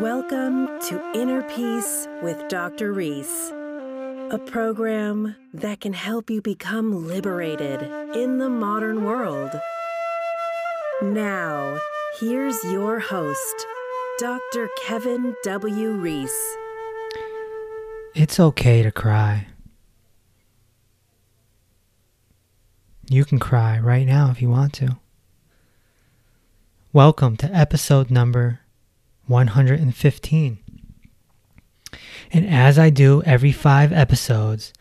Welcome to Inner Peace with Dr. Reese, a program that can help you become liberated in the modern world. Now, here's your host, Dr. Kevin W. Reese. It's okay to cry. You can cry right now if you want to. Welcome to episode number 115. And as I do every five episodes,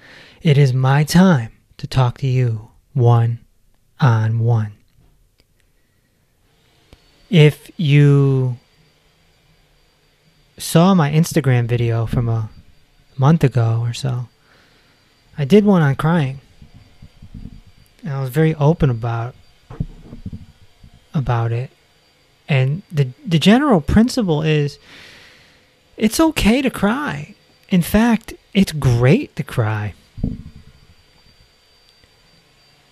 it is my time to talk to you one on one. If you saw my Instagram video from a month ago or so, I did one on crying. And I was very open about about it. And the the general principle is it's okay to cry. In fact, it's great to cry.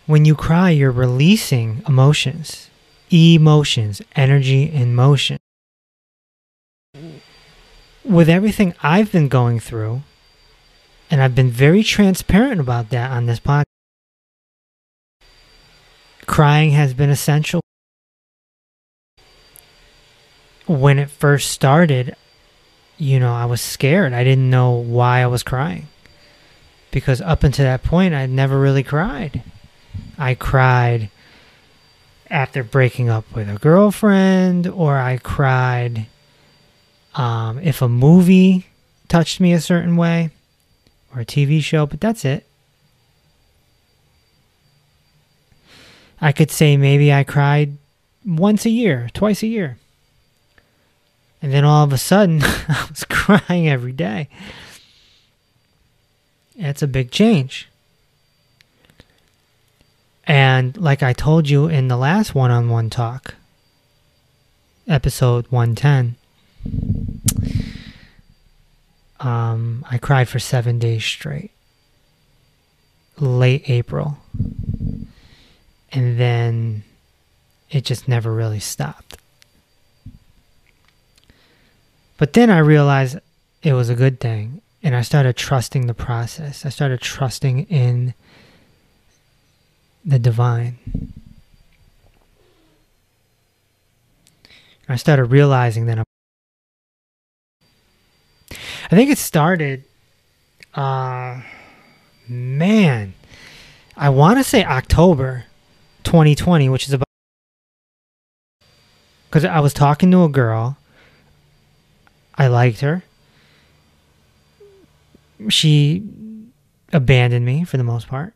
When you cry, you're releasing emotions, emotions, energy, and motion. With everything I've been going through, and I've been very transparent about that on this podcast, crying has been essential. When it first started, you know, I was scared. I didn't know why I was crying. Because up until that point, I'd never really cried. I cried after breaking up with a girlfriend, or I cried um, if a movie touched me a certain way, or a TV show, but that's it. I could say maybe I cried once a year, twice a year. And then all of a sudden, I was crying every day. That's a big change. And like I told you in the last one on one talk, episode 110, um, I cried for seven days straight, late April. And then it just never really stopped. But then I realized it was a good thing. And I started trusting the process. I started trusting in the divine. I started realizing that I'm I think it started uh man I want to say October 2020, which is about because I was talking to a girl. I liked her. She abandoned me for the most part,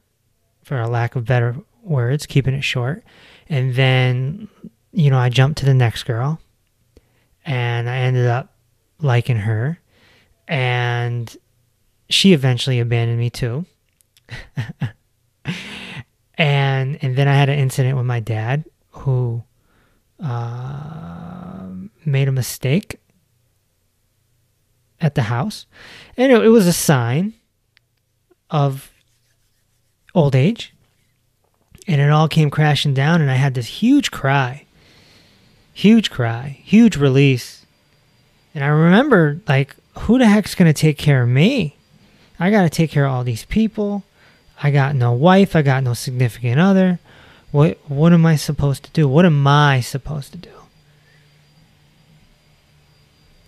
for a lack of better words, keeping it short. And then, you know, I jumped to the next girl and I ended up liking her. And she eventually abandoned me too. and and then I had an incident with my dad who uh, made a mistake at the house, and it, was a sign of old age, and it all came crashing down, and I had this huge cry, huge cry, huge release, and I remember like, who the heck's gonna take care of me? I got to take care of all these people. I got no wife. I got no significant other. What what am I supposed to do? What am I supposed to do?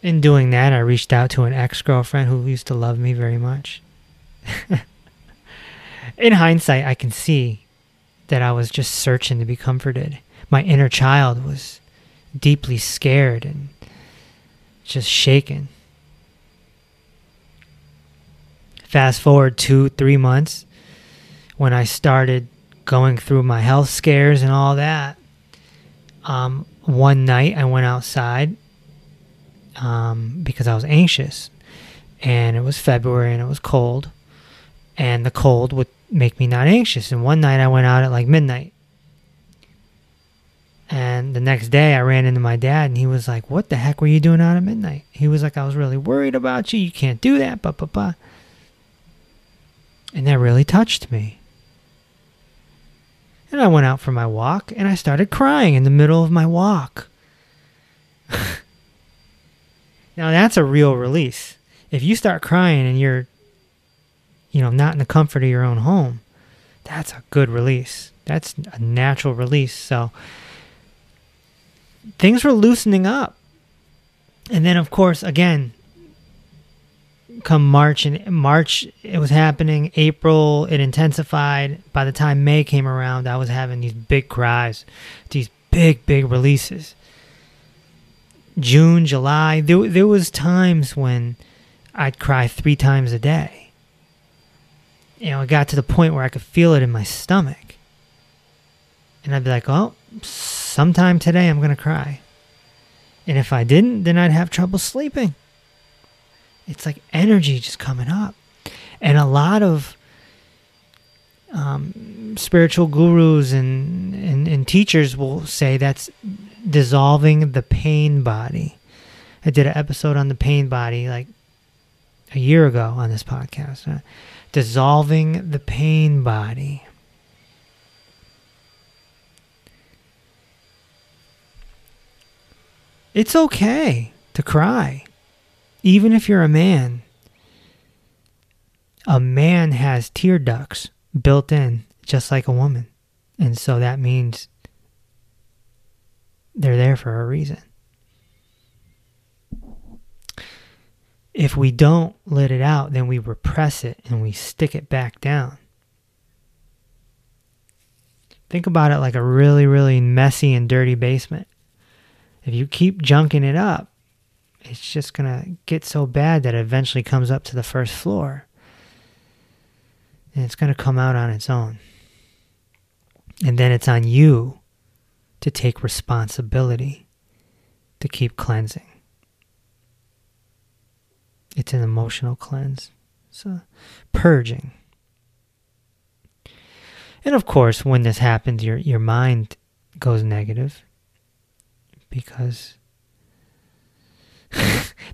In doing that, I reached out to an ex-girlfriend who used to love me very much. In hindsight, I can see that I was just searching to be comforted. My inner child was deeply scared and just shaken. Fast forward two, three months, when I started going through my health scares and all that, um, one night I went outside um, because I was anxious. And it was February and it was cold. And the cold would make me not anxious. And one night I went out at like midnight. And the next day I ran into my dad and he was like, What the heck were you doing out at midnight? He was like, I was really worried about you. You can't do that. Blah, blah, blah. And that really touched me. And I went out for my walk and I started crying in the middle of my walk. Now that's a real release. If you start crying and you're, you know, not in the comfort of your own home, that's a good release. That's a natural release. So things were loosening up. And then, of course, again, come March and March it was happening. April it intensified. By the time May came around, I was having these big cries, these big big releases. June, July, there there was times when I'd cry three times a day. You know, it got to the point where I could feel it in my stomach. And I'd be like, "Oh, sometime today I'm going to cry." And if I didn't, then I'd have trouble sleeping it's like energy just coming up. And a lot of um, spiritual gurus and, and, and teachers will say that's dissolving the pain body. I did an episode on the pain body like a year ago on this podcast. Uh, dissolving the pain body. It's okay to cry even if you're a man, a man has tear ducts built in just like a woman. And so that means they're there for a reason. If we don't let it out, then we repress it and we stick it back down. Think about it like a really, really messy and dirty basement. If you keep junking it up, it's just going to get so bad that it eventually comes up to the first floor. And it's going to come out on its own. And then it's on you to take responsibility to keep cleansing. It's an emotional cleanse. It's a purging. And of course, when this happens, your, your mind goes negative because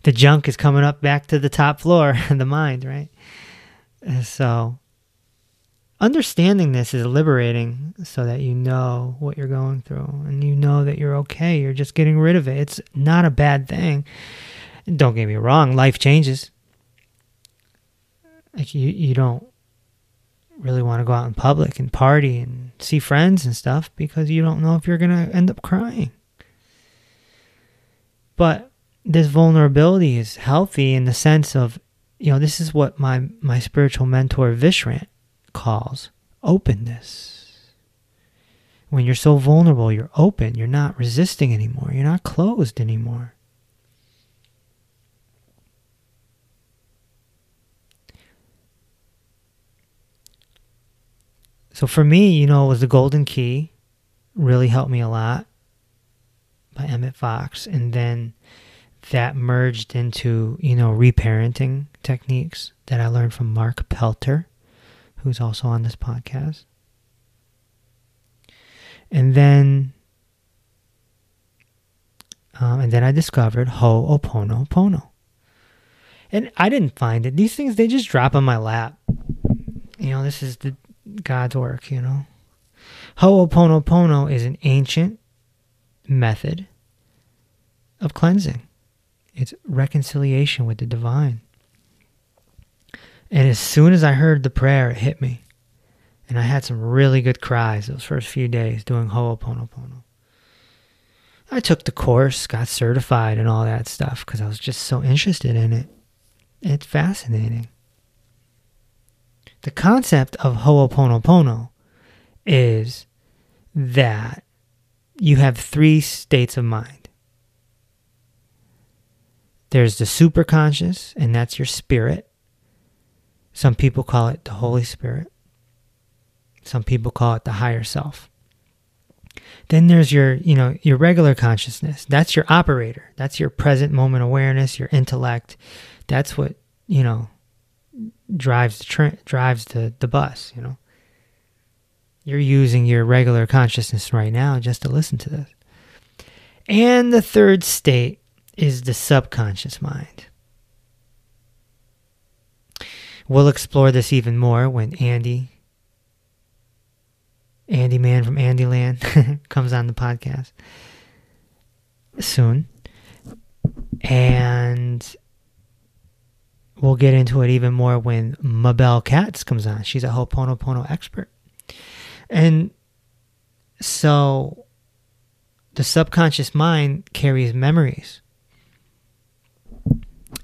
the junk is coming up back to the top floor of the mind, right? So understanding this is liberating so that you know what you're going through and you know that you're okay. You're just getting rid of it. It's not a bad thing. Don't get me wrong, life changes. Like you, you don't really want to go out in public and party and see friends and stuff because you don't know if you're going to end up crying. But this vulnerability is healthy in the sense of, you know, this is what my, my spiritual mentor Vishrant calls openness. When you're so vulnerable, you're open. You're not resisting anymore. You're not closed anymore. So for me, you know, it was the Golden Key, really helped me a lot by Emmett Fox. And then that merged into, you know, reparenting techniques that I learned from Mark Pelter, who's also on this podcast. And then um, and then I discovered Ho'oponopono. And I didn't find it. These things they just drop on my lap. You know, this is the God's work, you know. Ho'oponopono is an ancient method of cleansing. It's reconciliation with the divine. And as soon as I heard the prayer, it hit me. And I had some really good cries those first few days doing Ho'oponopono. I took the course, got certified, and all that stuff because I was just so interested in it. It's fascinating. The concept of Ho'oponopono is that you have three states of mind there's the superconscious, and that's your spirit. Some people call it the Holy Spirit. Some people call it the higher self. Then there's your, you know, your regular consciousness. That's your operator. That's your present moment awareness, your intellect. That's what, you know, drives the tra- drives the, the bus, you know. You're using your regular consciousness right now just to listen to this. And the third state is the subconscious mind. We'll explore this even more when Andy, Andy Man from Andyland, comes on the podcast soon. And we'll get into it even more when Mabel Katz comes on. She's a Ho'oponopono expert. And so the subconscious mind carries memories.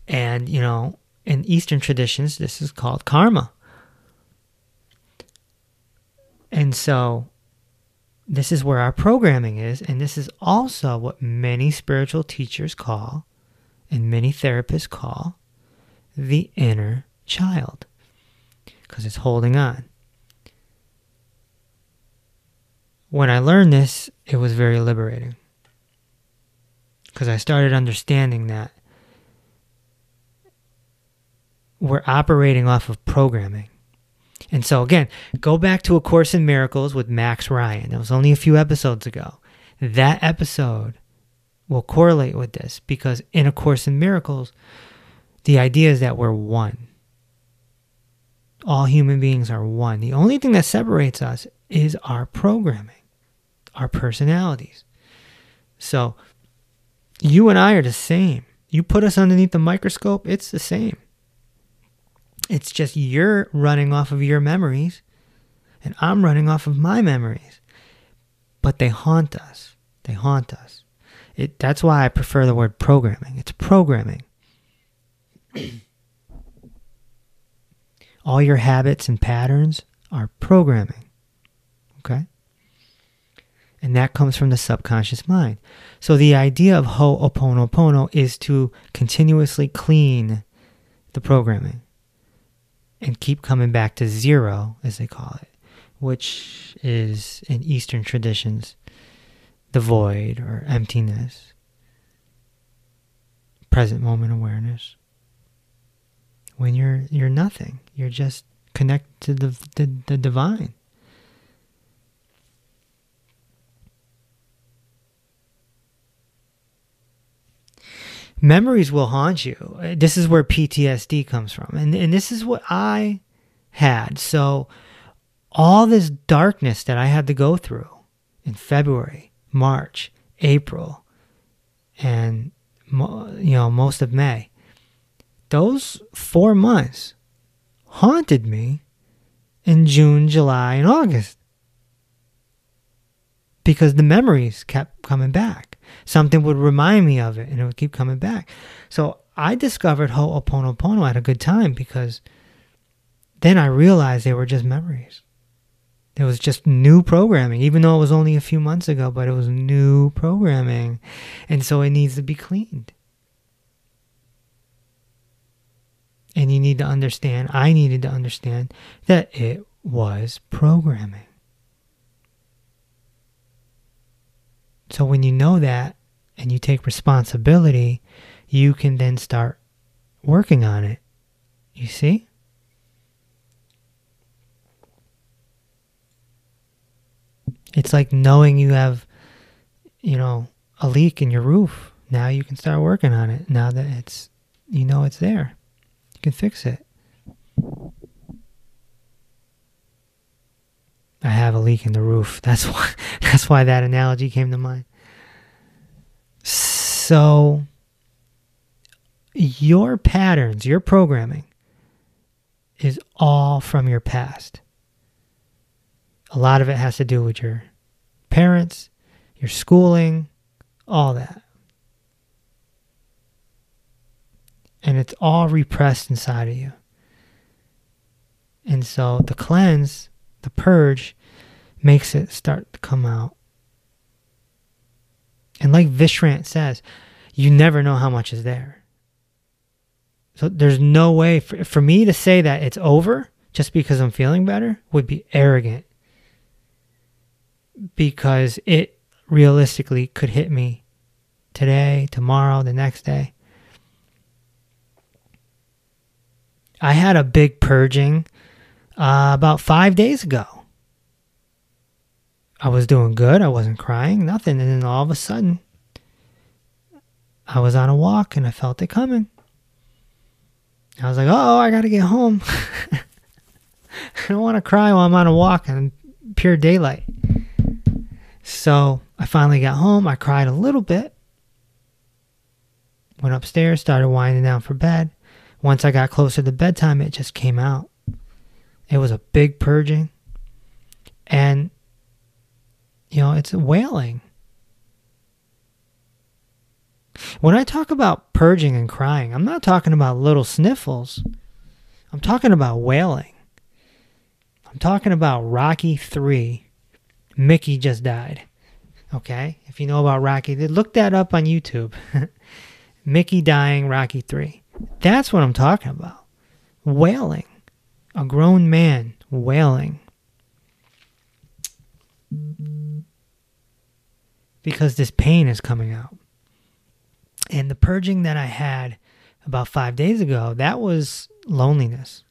And, you know, in Eastern traditions, this is called karma. And so this is where our programming is. And this is also what many spiritual teachers call and many therapists call the inner child because it's holding on. When I learned this, it was very liberating because I started understanding that we're operating off of programming. And so, again, go back to A Course in Miracles with Max Ryan. That was only a few episodes ago. That episode will correlate with this because in A Course in Miracles, the idea is that we're one. All human beings are one. The only thing that separates us is our programming, our personalities. So, you and I are the same. You put us underneath the microscope, it's the same. It's just you're running off of your memories and I'm running off of my memories. But they haunt us. They haunt us. It, that's why I prefer the word programming. It's programming. All your habits and patterns are programming. Okay? And that comes from the subconscious mind. So the idea of Ho'oponopono is to continuously clean the programming and keep coming back to zero, as they call it, which is in Eastern traditions the void or emptiness, present moment awareness. When you're you're nothing, you're just connected to the, the, the divine. Memories will haunt you. This is where PTSD comes from. And, and this is what I had. So, all this darkness that I had to go through in February, March, April, and you know most of May, those four months haunted me in June, July, and August because the memories kept coming back something would remind me of it and it would keep coming back. So I discovered Ho'oponopono at a good time because then I realized they were just memories. It was just new programming, even though it was only a few months ago, but it was new programming. And so it needs to be cleaned. And you need to understand, I needed to understand that it was programming. So when you know that and you take responsibility, you can then start working on it. You see? It's like knowing you have, you know, a leak in your roof. Now you can start working on it. Now that it's, you know, it's there. You can fix it. I have a leak in the roof. That's why that's why that analogy came to mind. So your patterns, your programming is all from your past. A lot of it has to do with your parents, your schooling, all that. And it's all repressed inside of you. And so the cleanse the purge makes it start to come out. And like Vishrant says, you never know how much is there. So there's no way for, for me to say that it's over just because I'm feeling better would be arrogant. Because it realistically could hit me today, tomorrow, the next day. I had a big purging uh, about five days ago. I was doing good. I wasn't crying, nothing. And then all of a sudden, I was on a walk and I felt it coming. I was like, oh, I got to get home. I don't want to cry while I'm on a walk in pure daylight. So I finally got home. I cried a little bit. Went upstairs, started winding down for bed. once I got closer to bedtime, it just came out. It was a big purging. And, you know, it's wailing. When I talk about purging and crying, I'm not talking about little sniffles. I'm talking about wailing. I'm talking about Rocky 3. Mickey just died. Okay? If you know about Rocky, look that up on YouTube. Mickey dying, Rocky 3. That's what I'm talking about. Wailing. A grown man wailing. Because this pain is coming out. And the purging that I had about five days ago, that was loneliness.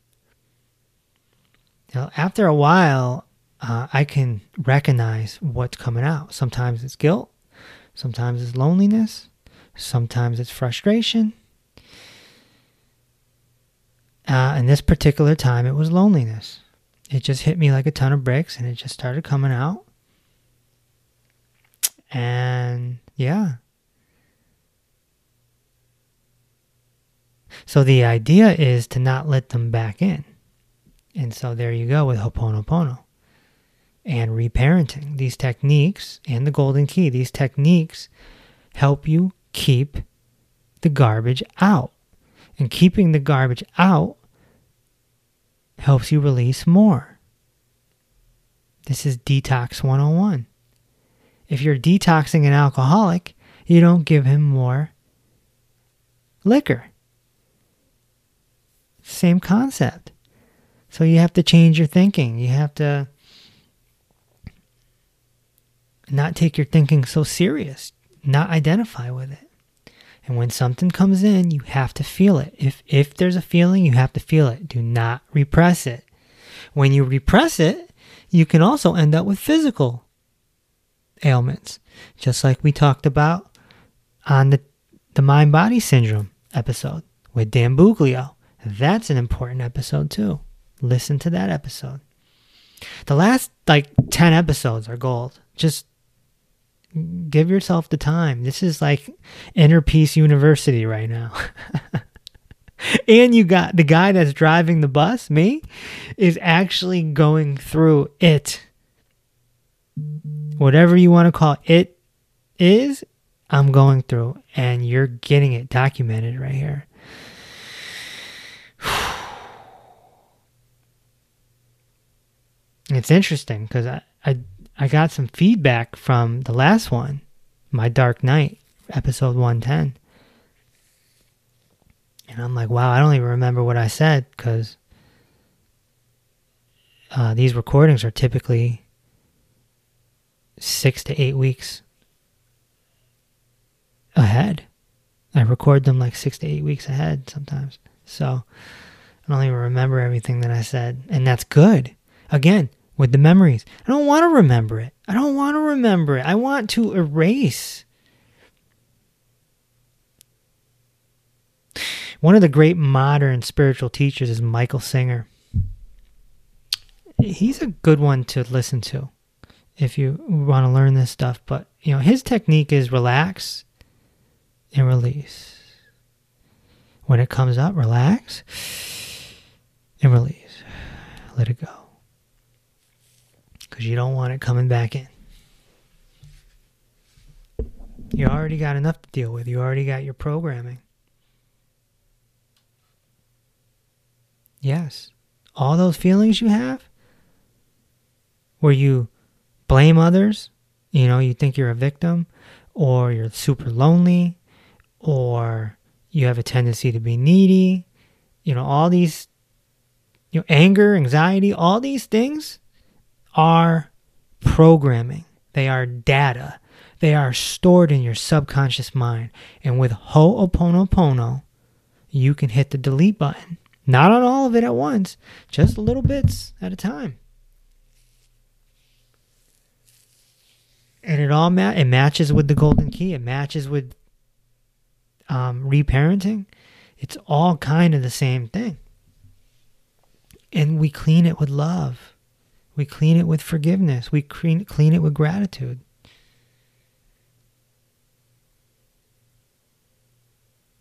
Now, after a while, uh, I can recognize what's coming out. Sometimes it's guilt, sometimes it's loneliness, sometimes it's frustration. Uh, this particular time, it was loneliness. It just hit me like a ton of bricks and it just started coming out. And yeah. So the idea is to not let them back in. And so there you go with Ho'oponopono and reparenting. These techniques and the golden key, these techniques help you keep the garbage out. And keeping the garbage out helps you release more. This is Detox 101. If you're detoxing an alcoholic, you don't give him more liquor. Same concept. So you have to change your thinking. You have to not take your thinking so serious, not identify with it. And when something comes in, you have to feel it. If if there's a feeling, you have to feel it. Do not repress it. When you repress it, you can also end up with physical ailments, just like we talked about on the the mind body syndrome episode with Dan Buglio. That's an important episode too. Listen to that episode. The last like 10 episodes are gold. Just give yourself the time. This is like Inner Peace University right now. and you got the guy that's driving the bus, me, is actually going through it. Whatever you want to call it is, I'm going through, and you're getting it documented right here. It's interesting because I, I I got some feedback from the last one, My Dark Night, episode 110. And I'm like, wow, I don't even remember what I said because uh, these recordings are typically six to eight weeks ahead. I record them like six to eight weeks ahead sometimes. So I don't even remember everything that I said. And that's good. Again, with the memories. I don't want to remember it. I don't want to remember it. I want to erase. One of the great modern spiritual teachers is Michael Singer. He's a good one to listen to if you want to learn this stuff, but you know, his technique is relax and release. When it comes up, relax and release. Let it go because you don't want it coming back in. You already got enough to deal with. You already got your programming. Yes. All those feelings you have where you blame others, you know, you think you're a victim, or you're super lonely, or you have a tendency to be needy, you know, all these, you know, anger, anxiety, all these things are programming, they are data. They are stored in your subconscious mind. And with Ho'oponopono, you can hit the delete button. Not on all of it at once, just little bits at a time. And it all ma- it matches with the golden key. It matches with um, reparenting. It's all kind of the same thing. And we clean it with love. We clean it with forgiveness. We clean, clean it with gratitude.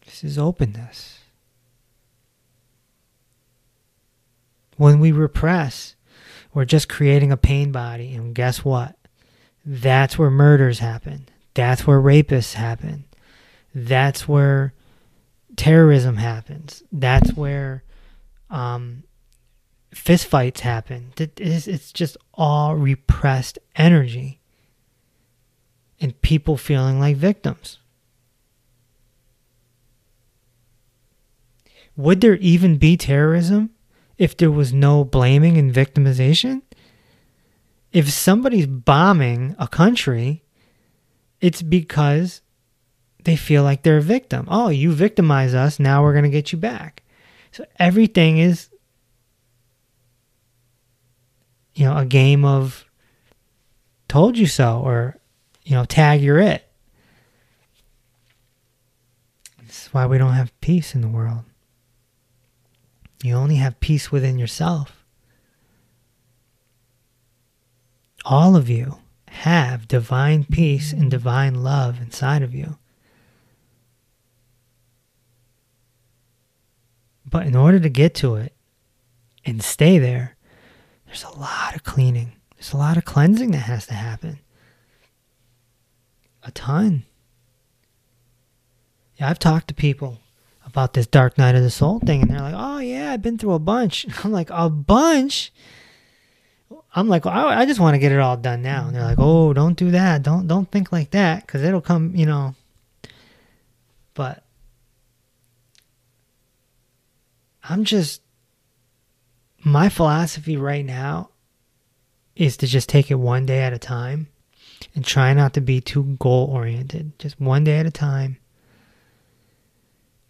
This is openness. When we repress, we're just creating a pain body. And guess what? That's where murders happen. That's where rapists happen. That's where terrorism happens. That's where um, fistfights happen. It's just all repressed energy and people feeling like victims. Would there even be terrorism if there was no blaming and victimization? If somebody's bombing a country, it's because they feel like they're a victim. Oh, you victimize us, now we're going to get you back. So everything is you know, a game of told you so or you know, tag you're it. This is why we don't have peace in the world. You only have peace within yourself. All of you have divine peace and divine love inside of you. But in order to get to it and stay there, there's a lot of cleaning. There's a lot of cleansing that has to happen. A ton. Yeah, I've talked to people about this dark night of the soul thing, and they're like, "Oh yeah, I've been through a bunch." I'm like, "A bunch." I'm like, well, I just want to get it all done now. And they're like, "Oh, don't do that. Don't don't think like that, because it'll come, you know." But I'm just my philosophy right now is to just take it one day at a time and try not to be too goal oriented. Just one day at a time.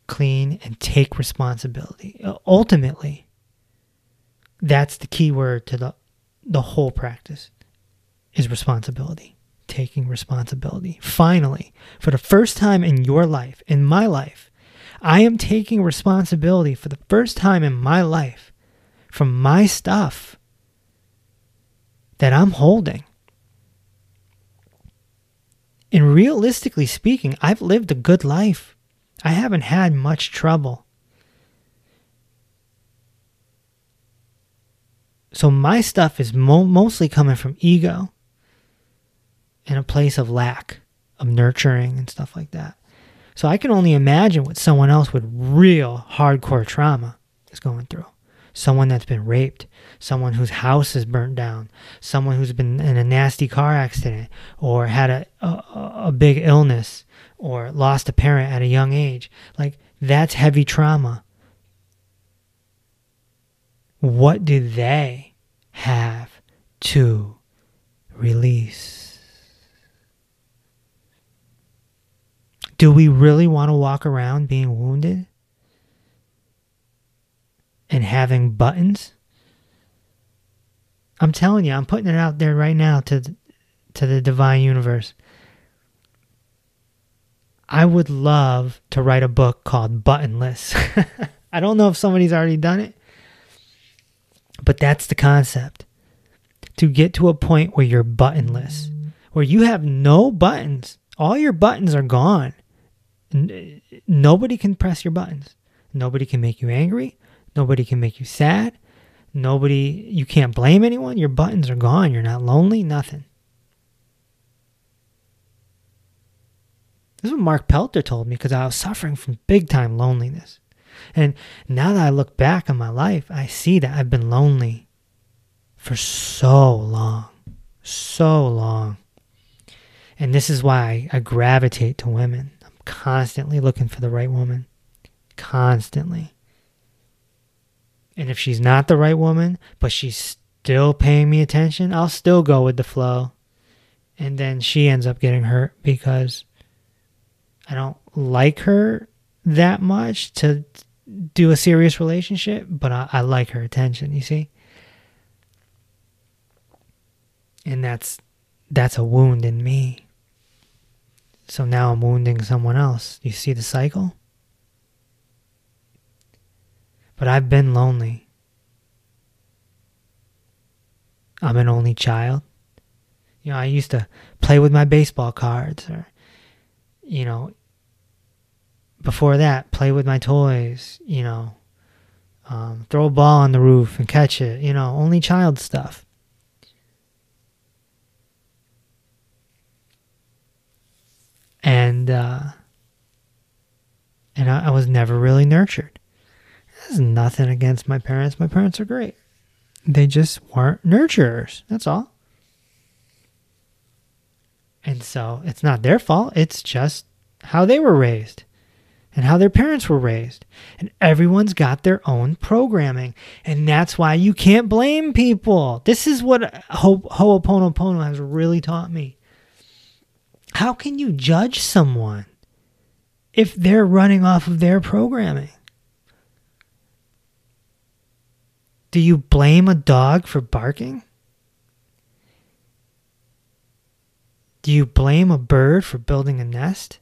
Clean and take responsibility. Uh, ultimately, that's the key word to the the whole practice is responsibility. Taking responsibility. Finally, for the first time in your life, in my life, I am taking responsibility for the first time in my life from my stuff that I'm holding. And realistically speaking, I've lived a good life. I haven't had much trouble. So my stuff is mo- mostly coming from ego and a place of lack, of nurturing and stuff like that. So I can only imagine what someone else with real hardcore trauma is going through someone that's been raped, someone whose house is burnt down, someone who's been in a nasty car accident or had a, a, a big illness or lost a parent at a young age. Like, that's heavy trauma. What do they have to release? Do we really want to walk around being wounded? and having buttons. I'm telling you, I'm putting it out there right now to to the divine universe. I would love to write a book called Buttonless. I don't know if somebody's already done it, but that's the concept. To get to a point where you're buttonless, where you have no buttons, all your buttons are gone. Nobody can press your buttons. Nobody can make you angry. Nobody can make you sad. Nobody, you can't blame anyone. Your buttons are gone. You're not lonely, nothing. This is what Mark Pelter told me because I was suffering from big time loneliness. And now that I look back on my life, I see that I've been lonely for so long. So long. And this is why I, gravitate to women. I'm constantly looking for the right woman. Constantly. And if she's not the right woman, but she's still paying me attention, I'll still go with the flow. And then she ends up getting hurt because I don't like her that much to do a serious relationship, but I, I like her attention, you see? And that's that's a wound in me. So now I'm wounding someone else. You see the cycle? But I've been lonely. I'm an only child. You know, I used to play with my baseball cards or, you know, before that, play with my toys, you know, um, throw a ball on the roof and catch it. You know, only child stuff. And uh, and I, I was never really nurtured. There's nothing against my parents. My parents are great. They just weren't nurturers. That's all. And so it's not their fault. It's just how they were raised and how their parents were raised. And everyone's got their own programming. And that's why you can't blame people. This is what Ho- Ho'oponopono has really taught me. How can you judge someone if they're running off of their programming? Do you blame a dog for barking? Do you blame a bird for building a nest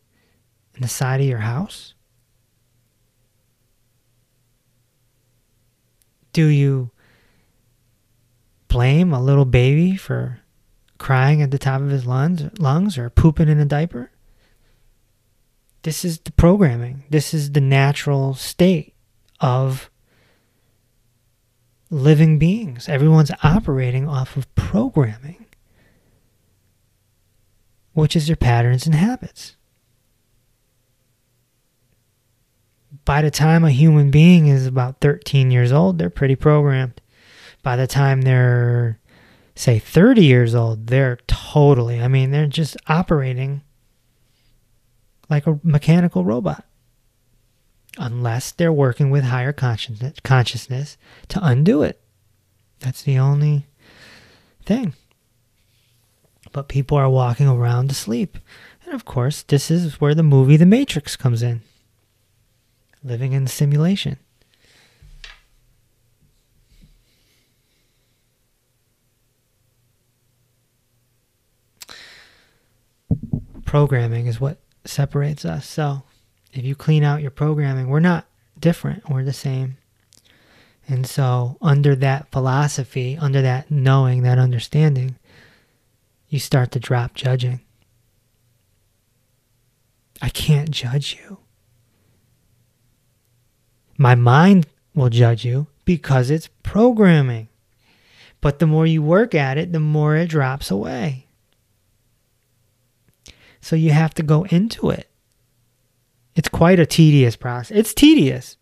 in the side of your house? Do you blame a little baby for crying at the top of his lungs, lungs or pooping in a diaper? This is the programming. This is the natural state of living beings. Everyone's operating off of programming, which is their patterns and habits. By the time a human being is about 13 years old, they're pretty programmed. By the time they're, say, 30 years old, they're totally, I mean, they're just operating like a mechanical robot. Unless they're working with higher consciousness, consciousness to undo it. That's the only thing. But people are walking around asleep. And of course, this is where the movie The Matrix comes in living in simulation. Programming is what separates us. So, if you clean out your programming, we're not different, we're the same. And so, under that philosophy, under that knowing, that understanding, you start to drop judging. I can't judge you. My mind will judge you because it's programming. But the more you work at it, the more it drops away. So you have to go into it. It's quite a tedious process. It's tedious.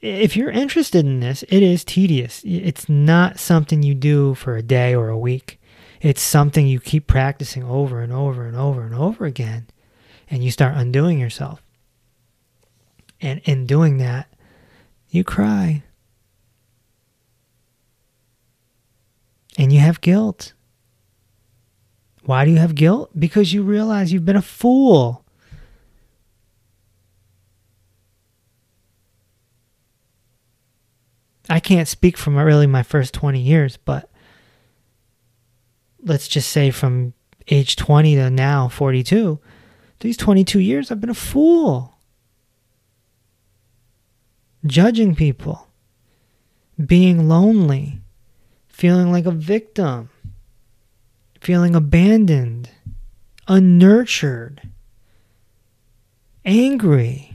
If you're interested in this, it is tedious. It's not something you do for a day or a week. It's something you keep practicing over and over and over and over again. And you start undoing yourself. And in doing that, you cry. And you have guilt. Why do you have guilt? Because you realize you've been a fool. I can't speak from really my first 20 years, but let's just say from age 20 to now, 42, these 22 years, I've been a fool judging people, being lonely, feeling like a victim, feeling abandoned, unnurtured, angry.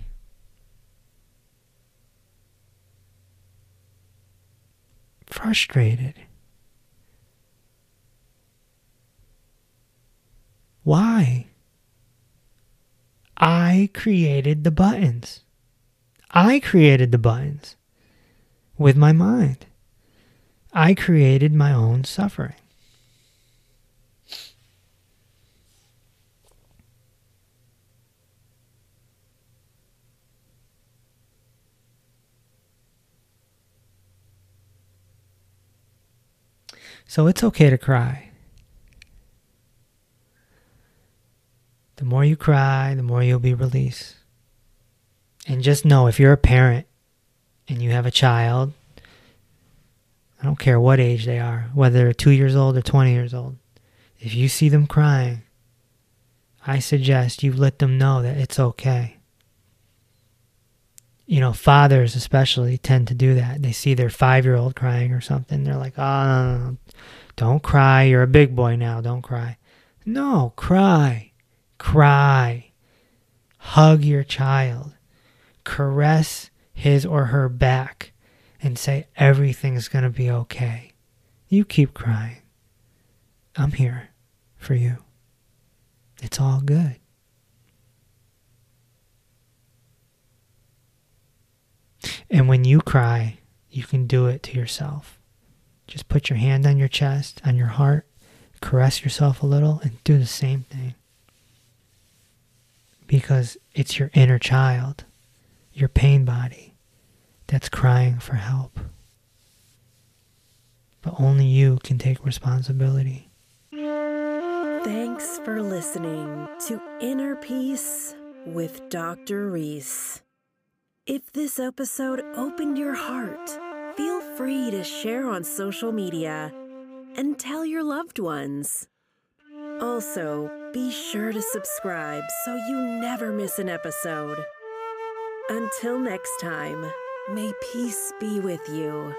Frustrated. Why? I created the buttons. I created the buttons with my mind. I created my own suffering. So it's okay to cry. The more you cry, the more you'll be released. And just know if you're a parent and you have a child, I don't care what age they are, whether they're two years old or 20 years old, if you see them crying, I suggest you let them know that it's okay. You know, fathers especially tend to do that. They see their five year old crying or something. They're like, oh, no, no, no. don't cry. You're a big boy now. Don't cry. No, cry. Cry. Hug your child caress his or her back, and say everything's going to be okay. You keep crying. I'm here for you. It's all good. And when you cry, you can do it to yourself. Just put your hand on your chest, on your heart, caress yourself a little, and do the same thing. Because it's your inner child, your pain body, that's crying for help. But only you can take responsibility. Thanks for listening to Inner Peace with Dr. Reese. If this episode opened your heart, feel free to share on social media and tell your loved ones. Also, be sure to subscribe so you never miss an episode. Until next time, may peace be with you.